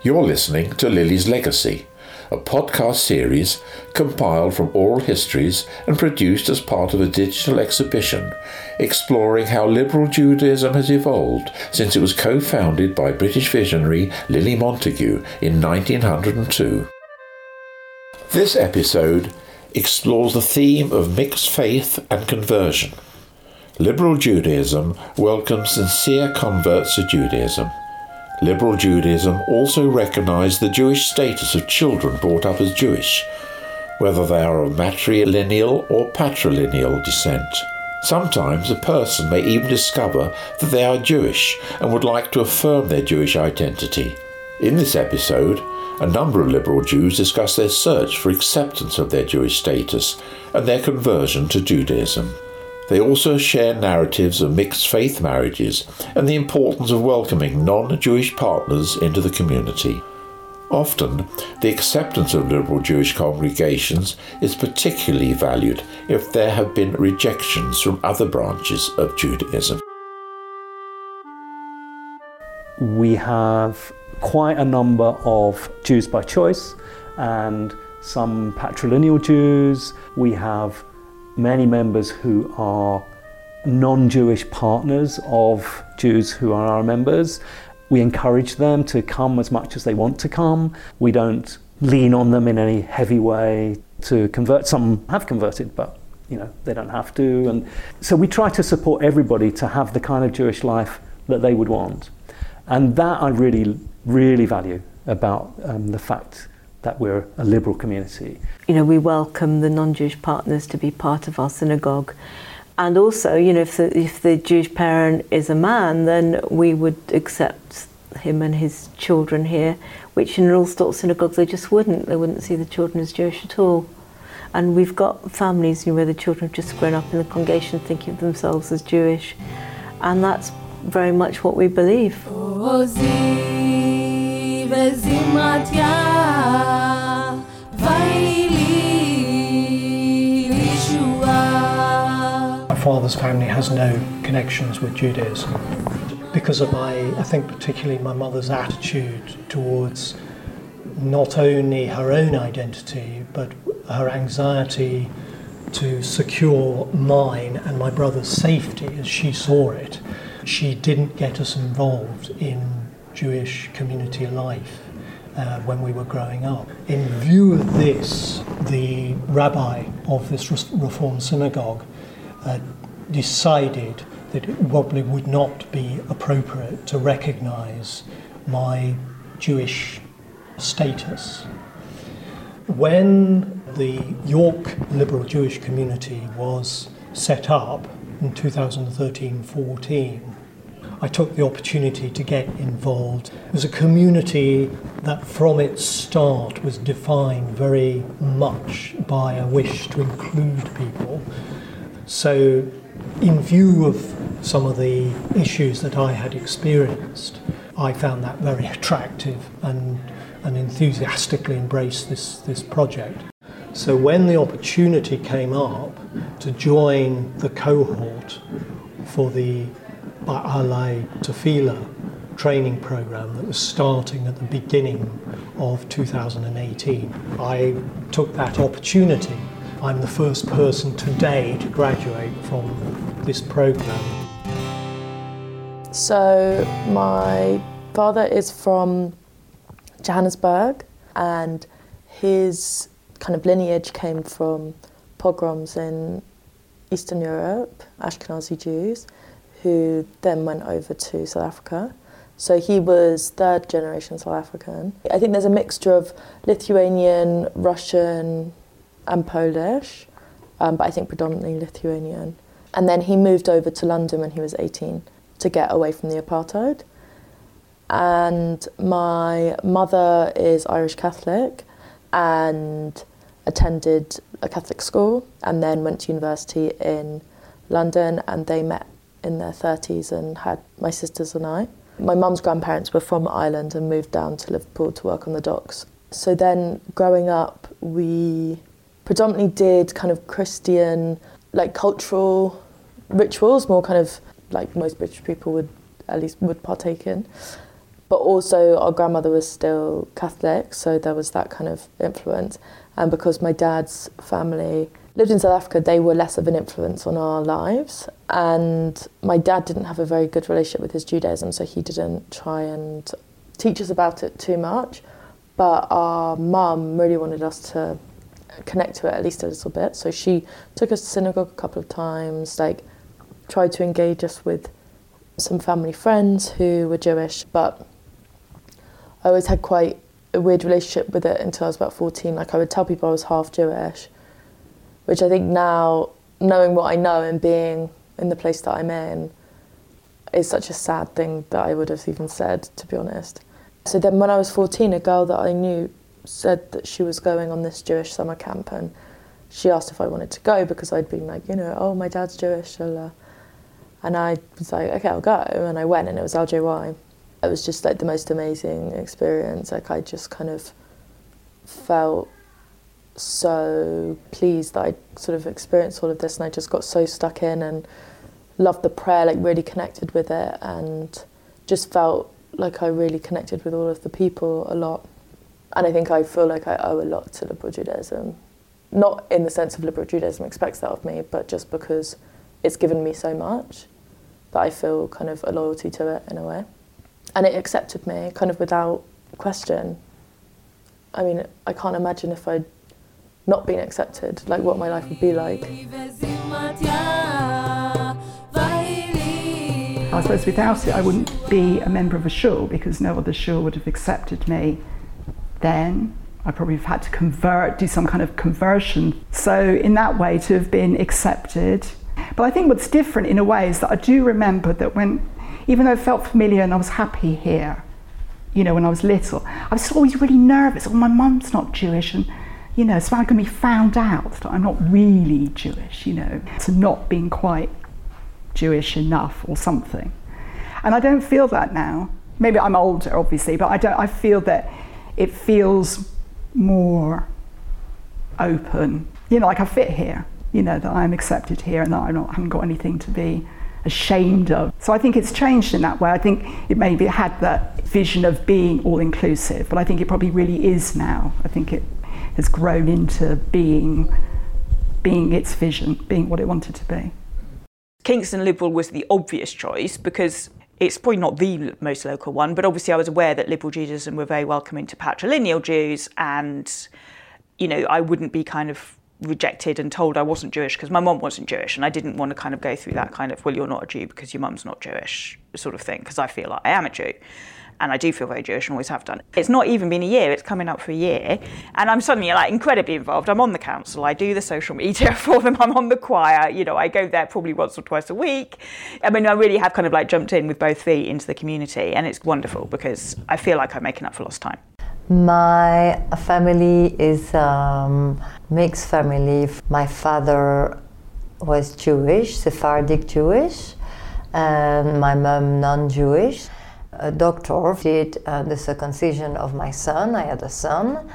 You're listening to Lily's Legacy, a podcast series compiled from oral histories and produced as part of a digital exhibition exploring how liberal Judaism has evolved since it was co founded by British visionary Lily Montagu in 1902. This episode explores the theme of mixed faith and conversion. Liberal Judaism welcomes sincere converts to Judaism. Liberal Judaism also recognized the Jewish status of children brought up as Jewish, whether they are of matrilineal or patrilineal descent. Sometimes a person may even discover that they are Jewish and would like to affirm their Jewish identity. In this episode, a number of liberal Jews discuss their search for acceptance of their Jewish status and their conversion to Judaism. They also share narratives of mixed faith marriages and the importance of welcoming non Jewish partners into the community. Often, the acceptance of liberal Jewish congregations is particularly valued if there have been rejections from other branches of Judaism. We have quite a number of Jews by choice and some patrilineal Jews. We have many members who are non Jewish partners of Jews who are our members. We encourage them to come as much as they want to come. We don't lean on them in any heavy way to convert. Some have converted, but you know they don't have to. And so we try to support everybody to have the kind of Jewish life that they would want. And that I really, really value about um, the fact that we're a liberal community. You know, we welcome the non-Jewish partners to be part of our synagogue. And also, you know, if the, if the Jewish parent is a man, then we would accept him and his children here, which in all sorts of synagogues they just wouldn't. They wouldn't see the children as Jewish at all. And we've got families you know, where the children have just grown up in the congregation thinking of themselves as Jewish. And that's very much what we believe. Father's family has no connections with Judaism because of my, I think, particularly my mother's attitude towards not only her own identity but her anxiety to secure mine and my brother's safety as she saw it. She didn't get us involved in Jewish community life uh, when we were growing up. In view of this, the rabbi of this Reform synagogue uh, decided that it probably would not be appropriate to recognize my Jewish status. When the York Liberal Jewish Community was set up in 2013 14, I took the opportunity to get involved. It was a community that from its start was defined very much by a wish to include people. So, in view of some of the issues that I had experienced, I found that very attractive and, and enthusiastically embraced this, this project. So, when the opportunity came up to join the cohort for the Ba'alai Tefillah training program that was starting at the beginning of 2018. I took that opportunity. I'm the first person today to graduate from this program. So, my father is from Johannesburg, and his kind of lineage came from pogroms in Eastern Europe, Ashkenazi Jews who then went over to South Africa. So he was third generation South African. I think there's a mixture of Lithuanian, Russian, and Polish, um, but I think predominantly Lithuanian. And then he moved over to London when he was 18 to get away from the apartheid. And my mother is Irish Catholic and attended a Catholic school and then went to university in London and they met in their 30s and had my sisters and I. My mum's grandparents were from Ireland and moved down to Liverpool to work on the docks. So then growing up, we predominantly did kind of Christian, like cultural rituals, more kind of like most British people would at least would partake in. but also our grandmother was still Catholic, so there was that kind of influence. And because my dad's family lived in South Africa, they were less of an influence on our lives. And my dad didn't have a very good relationship with his Judaism, so he didn't try and teach us about it too much. But our mum really wanted us to connect to it at least a little bit. So she took us to synagogue a couple of times, like tried to engage us with some family friends who were Jewish, but I always had quite a weird relationship with it until I was about 14. Like I would tell people I was half Jewish, which I think now, knowing what I know and being in the place that I'm in, is such a sad thing that I would have even said, to be honest. So then when I was 14, a girl that I knew said that she was going on this Jewish summer camp and she asked if I wanted to go because I'd been like, you know, oh, my dad's Jewish. And I was like, okay, I'll go. And I went and it was LJY it was just like the most amazing experience. Like I just kind of felt so pleased that I sort of experienced all of this and I just got so stuck in and loved the prayer, like really connected with it and just felt like I really connected with all of the people a lot. And I think I feel like I owe a lot to liberal Judaism. Not in the sense of liberal Judaism expects that of me, but just because it's given me so much that I feel kind of a loyalty to it in a way and it accepted me kind of without question. I mean, I can't imagine if I'd not been accepted, like what my life would be like. I suppose without it, I wouldn't be a member of a shul because no other shul would have accepted me then. I probably have had to convert, do some kind of conversion. So, in that way, to have been accepted. But I think what's different in a way is that I do remember that when even though it felt familiar and I was happy here, you know, when I was little, I was always really nervous. Oh, my mum's not Jewish, and you know, so I'm going to be found out that I'm not really Jewish, you know, to not being quite Jewish enough or something. And I don't feel that now. Maybe I'm older, obviously, but I don't. I feel that it feels more open. You know, like I fit here. You know, that I'm accepted here and that I'm not, I haven't got anything to be ashamed of. So I think it's changed in that way. I think it maybe had that vision of being all inclusive, but I think it probably really is now. I think it has grown into being being its vision, being what it wanted to be. Kingston Liberal was the obvious choice because it's probably not the most local one, but obviously I was aware that Liberal Judaism were very welcoming to patrilineal Jews and you know, I wouldn't be kind of rejected and told I wasn't Jewish because my mom wasn't Jewish and I didn't want to kind of go through that kind of well you're not a Jew because your mum's not Jewish sort of thing because I feel like I am a Jew and I do feel very Jewish and always have done. It's not even been a year, it's coming up for a year and I'm suddenly like incredibly involved. I'm on the council, I do the social media for them, I'm on the choir, you know, I go there probably once or twice a week. I mean I really have kind of like jumped in with both feet into the community and it's wonderful because I feel like I'm making up for lost time. My family is um, mixed family. My father was Jewish, Sephardic Jewish, and my mom non-Jewish. A doctor did uh, the circumcision of my son. I had a son,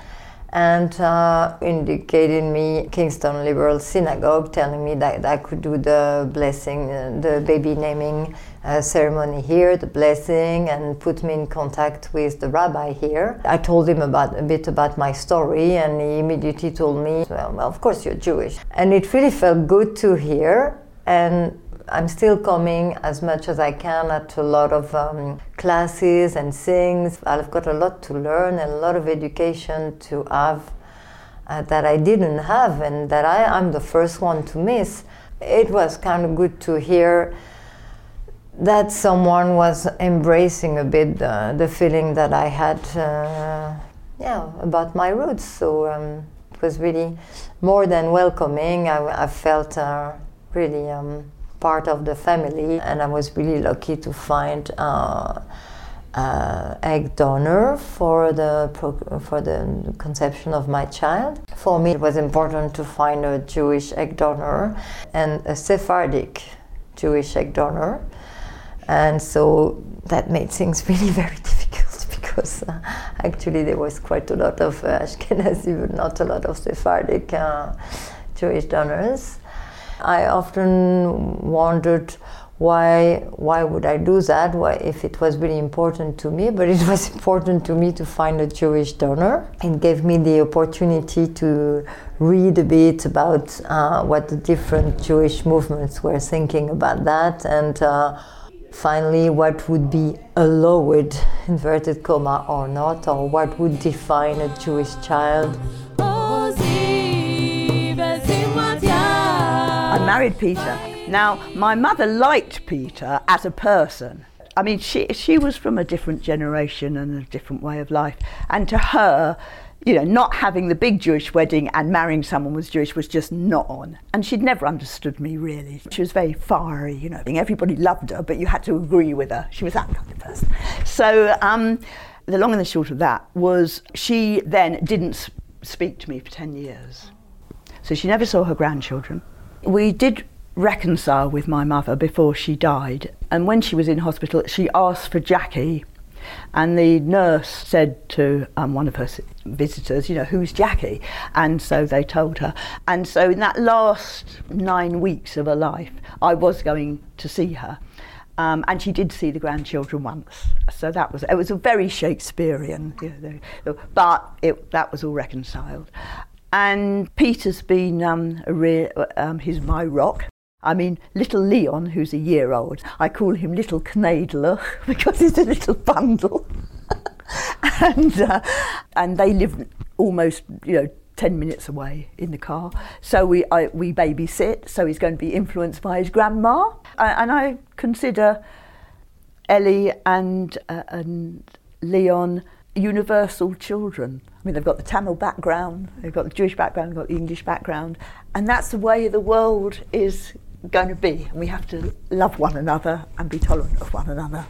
and uh, indicated me Kingston Liberal Synagogue, telling me that I could do the blessing, uh, the baby naming uh, ceremony here, the blessing, and put me in contact with the rabbi here. I told him about a bit about my story, and he immediately told me, "Well, well of course you're Jewish," and it really felt good to hear. And I'm still coming as much as I can at a lot of um, classes and things. I've got a lot to learn and a lot of education to have uh, that I didn't have and that I, I'm the first one to miss. It was kind of good to hear that someone was embracing a bit the, the feeling that I had, uh, yeah, about my roots. So um, it was really more than welcoming. I, I felt uh, really um, part of the family, and I was really lucky to find. Uh, uh, egg donor for the for the conception of my child. For me, it was important to find a Jewish egg donor and a Sephardic Jewish egg donor and so that made things really very difficult because uh, actually there was quite a lot of uh, Ashkenazi, but not a lot of Sephardic uh, Jewish donors. I often wondered why why would I do that? Why, if it was really important to me, but it was important to me to find a Jewish donor. It gave me the opportunity to read a bit about uh, what the different Jewish movements were thinking about that, and uh, finally, what would be allowed, inverted comma, or not, or what would define a Jewish child. Married Peter. Now, my mother liked Peter as a person. I mean, she, she was from a different generation and a different way of life. And to her, you know, not having the big Jewish wedding and marrying someone was Jewish was just not on. And she'd never understood me really. She was very fiery, you know. Everybody loved her, but you had to agree with her. She was that kind of person. So um, the long and the short of that was she then didn't speak to me for 10 years. So she never saw her grandchildren. We did reconcile with my mother before she died. And when she was in hospital, she asked for Jackie. And the nurse said to um, one of her visitors, you know, who's Jackie? And so they told her. And so in that last nine weeks of her life, I was going to see her. Um, and she did see the grandchildren once, so that was it was a very Shakespearean, you know, but it, that was all reconciled. And Peter's been um, a re- um, he's my rock. I mean, little Leon, who's a year old, I call him little Knadler because he's a little bundle. and, uh, and they live almost, you know, 10 minutes away in the car. So we, I, we babysit, so he's going to be influenced by his grandma. and I consider Ellie and, uh, and Leon universal children. I mean, they've got the Tamil background, they've got the Jewish background, they've got the English background, and that's the way the world is going to be, and we have to love one another and be tolerant of one another.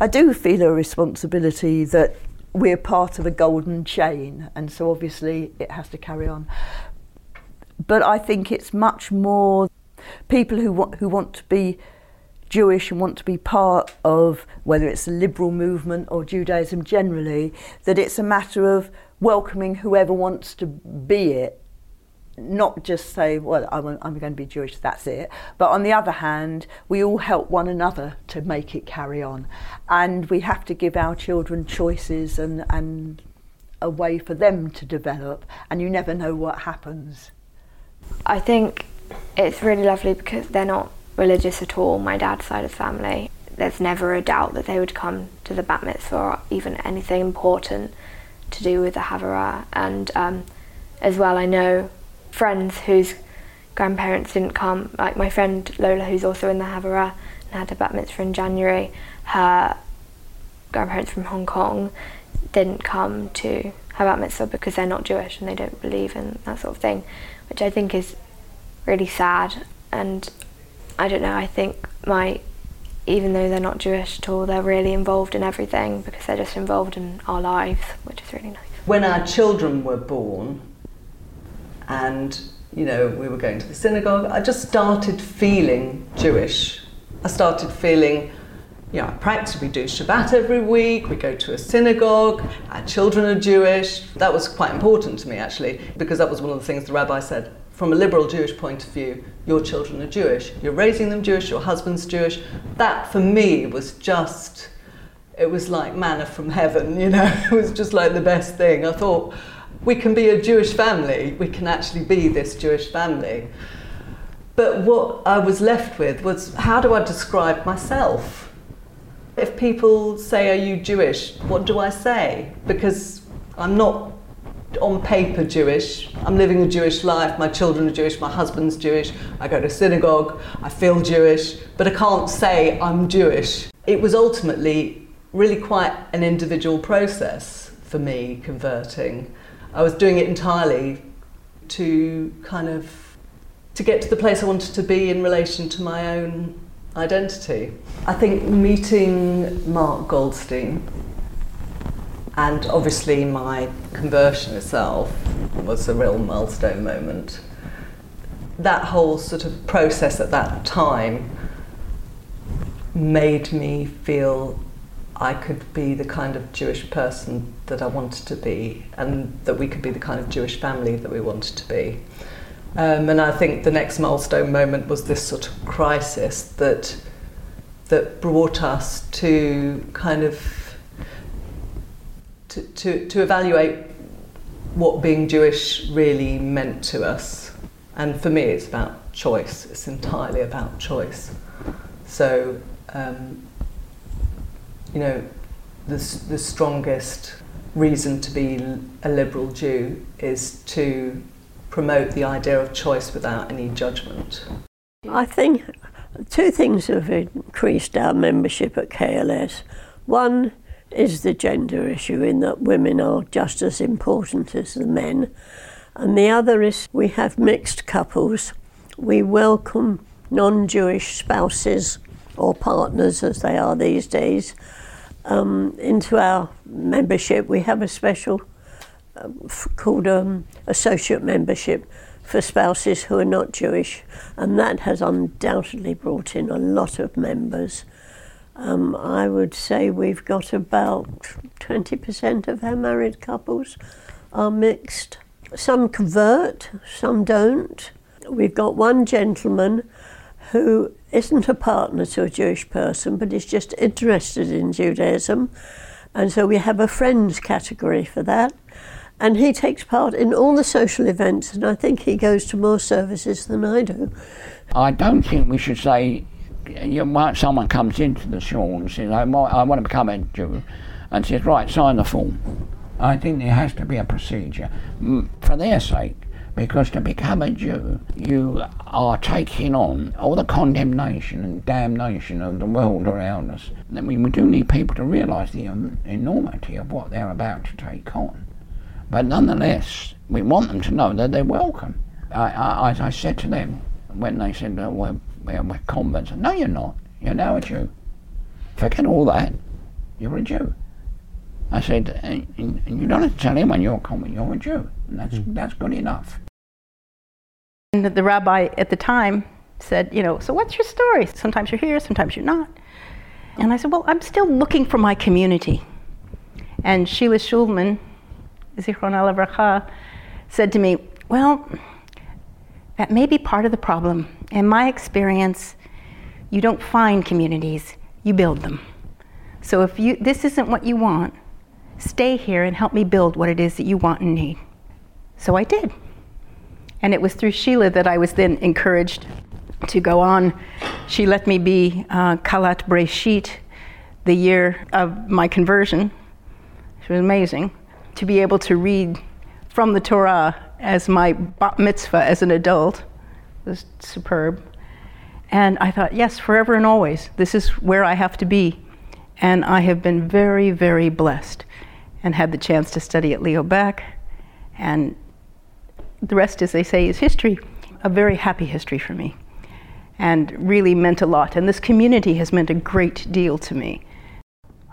I do feel a responsibility that we're part of a golden chain, and so obviously it has to carry on. But I think it's much more people who want, who want to be Jewish and want to be part of whether it's the liberal movement or Judaism generally, that it's a matter of welcoming whoever wants to be it not just say, well, I'm, I'm, going to be Jewish, that's it. But on the other hand, we all help one another to make it carry on. And we have to give our children choices and, and a way for them to develop. And you never know what happens. I think it's really lovely because they're not religious at all, my dad's side of family. There's never a doubt that they would come to the bat mitzvah or even anything important to do with the Havurah. And um, as well, I know friends whose grandparents didn't come. Like my friend Lola, who's also in the Havurah and had a bat mitzvah in January, her grandparents from Hong Kong didn't come to her bat mitzvah because they're not Jewish and they don't believe in that sort of thing, which I think is really sad. And I don't know, I think my even though they're not Jewish at all, they're really involved in everything because they're just involved in our lives, which is really nice. When our children were born, and you know we were going to the synagogue i just started feeling jewish i started feeling you know, I practice, we do Shabbat every week, we go to a synagogue, our children are Jewish. That was quite important to me actually, because that was one of the things the rabbi said. From a liberal Jewish point of view, your children are Jewish. You're raising them Jewish, your husband's Jewish. That for me was just, it was like manna from heaven, you know, it was just like the best thing. I thought, we can be a Jewish family, we can actually be this Jewish family. But what I was left with was how do I describe myself? If people say, Are you Jewish? What do I say? Because I'm not on paper Jewish. I'm living a Jewish life. My children are Jewish. My husband's Jewish. I go to synagogue. I feel Jewish. But I can't say I'm Jewish. It was ultimately really quite an individual process for me converting. I was doing it entirely to kind of to get to the place I wanted to be in relation to my own identity. I think meeting Mark Goldstein and obviously my conversion itself was a real milestone moment. That whole sort of process at that time made me feel I could be the kind of Jewish person that I wanted to be, and that we could be the kind of Jewish family that we wanted to be. Um, and I think the next milestone moment was this sort of crisis that that brought us to kind of to, to, to evaluate what being Jewish really meant to us. And for me, it's about choice. It's entirely about choice. So, um, you know, the, the strongest reason to be a liberal Jew is to promote the idea of choice without any judgment. I think two things have increased our membership at KLS. One is the gender issue, in that women are just as important as the men. And the other is we have mixed couples. We welcome non Jewish spouses or partners, as they are these days, um, into our membership. We have a special called um, associate membership for spouses who are not Jewish, and that has undoubtedly brought in a lot of members. Um, I would say we've got about 20% of our married couples are mixed. Some convert, some don't. We've got one gentleman who isn't a partner to a Jewish person but is just interested in Judaism. And so we have a friends category for that. And he takes part in all the social events, and I think he goes to more services than I do. I don't think we should say, you know, someone comes into the shul and says, I, I want to become a Jew, and says, right, sign the form. I think there has to be a procedure mm, for their sake because to become a Jew, you are taking on all the condemnation and damnation of the world around us. I mean, we do need people to realise the enormity of what they're about to take on. But nonetheless, we want them to know that they're welcome. I, I, as I said to them when they said, oh, we're, we're, we're converts, no, you're not. You're now a Jew. Forget all that. You're a Jew. I said, and, and you don't have to tell anyone you're a convert, you're a Jew. And that's, mm. that's good enough. And the rabbi at the time said, you know, so what's your story? Sometimes you're here, sometimes you're not. And I said, well, I'm still looking for my community. And Sheila Shulman, Zichronah Livracha, said to me, well, that may be part of the problem. In my experience, you don't find communities, you build them. So if you, this isn't what you want, stay here and help me build what it is that you want and need. So I did. And it was through Sheila that I was then encouraged to go on. She let me be uh, Kalat Breshit the year of my conversion, which was amazing, to be able to read from the Torah as my bat mitzvah as an adult was superb. And I thought, yes, forever and always, this is where I have to be. And I have been very, very blessed and had the chance to study at Leo Baeck and the rest, as they say, is history. A very happy history for me and really meant a lot. And this community has meant a great deal to me.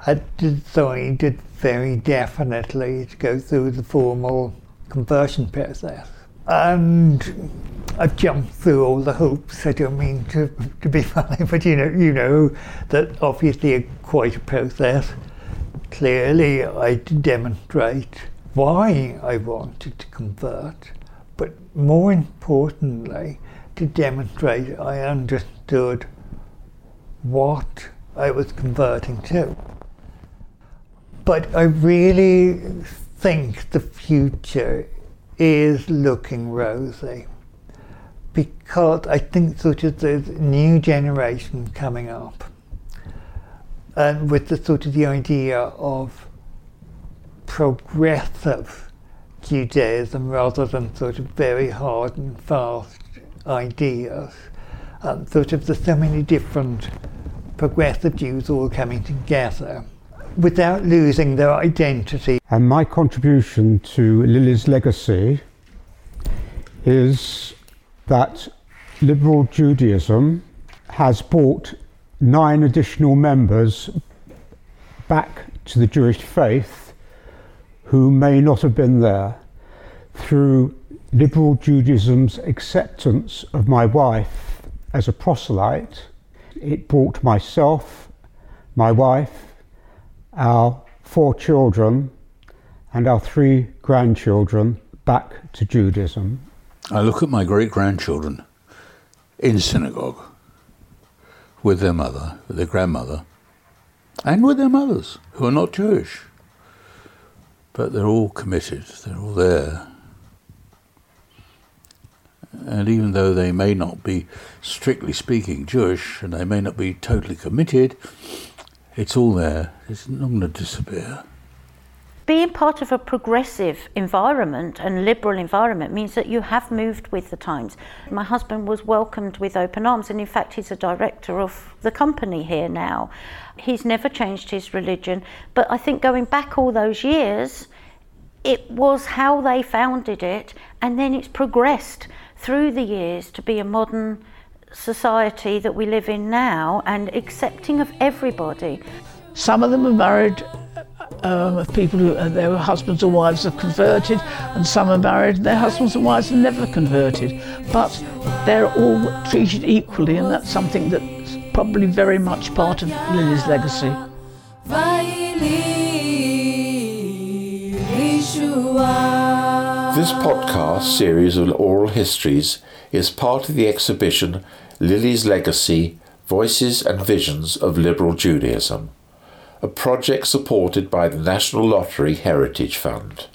I decided very definitely to go through the formal conversion process. And I jumped through all the hoops. I don't mean to, to be funny, but you know, you know that obviously quite a process. Clearly, I to demonstrate why I wanted to convert but more importantly, to demonstrate I understood what I was converting to. But I really think the future is looking rosy because I think sort of there's a new generation coming up and with the sort of the idea of progressive Judaism rather than sort of very hard and fast ideas. Um, sort of there's so many different progressive Jews all coming together without losing their identity. And my contribution to Lily's legacy is that liberal Judaism has brought nine additional members back to the Jewish faith who may not have been there through liberal Judaism's acceptance of my wife as a proselyte. It brought myself, my wife, our four children, and our three grandchildren back to Judaism. I look at my great grandchildren in synagogue with their mother, with their grandmother, and with their mothers who are not Jewish. But they're all committed, they're all there. And even though they may not be, strictly speaking, Jewish, and they may not be totally committed, it's all there. It's not going to disappear. Being part of a progressive environment and liberal environment means that you have moved with the times. My husband was welcomed with open arms, and in fact, he's a director of the company here now. He's never changed his religion, but I think going back all those years, it was how they founded it, and then it's progressed through the years to be a modern society that we live in now and accepting of everybody. Some of them are married um, of people who uh, their husbands or wives have converted, and some are married and their husbands and wives have never converted. But they're all treated equally, and that's something that's probably very much part of Lily's legacy. This podcast series of oral histories is part of the exhibition Lily's Legacy Voices and Visions of Liberal Judaism, a project supported by the National Lottery Heritage Fund.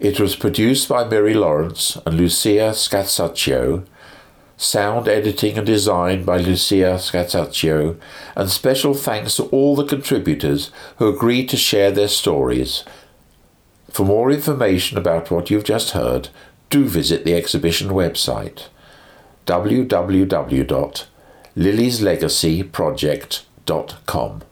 It was produced by Mary Lawrence and Lucia Scazzaccio, sound editing and design by Lucia Scazzaccio, and special thanks to all the contributors who agreed to share their stories for more information about what you've just heard, do visit the exhibition website www.lilieslegacyproject.com.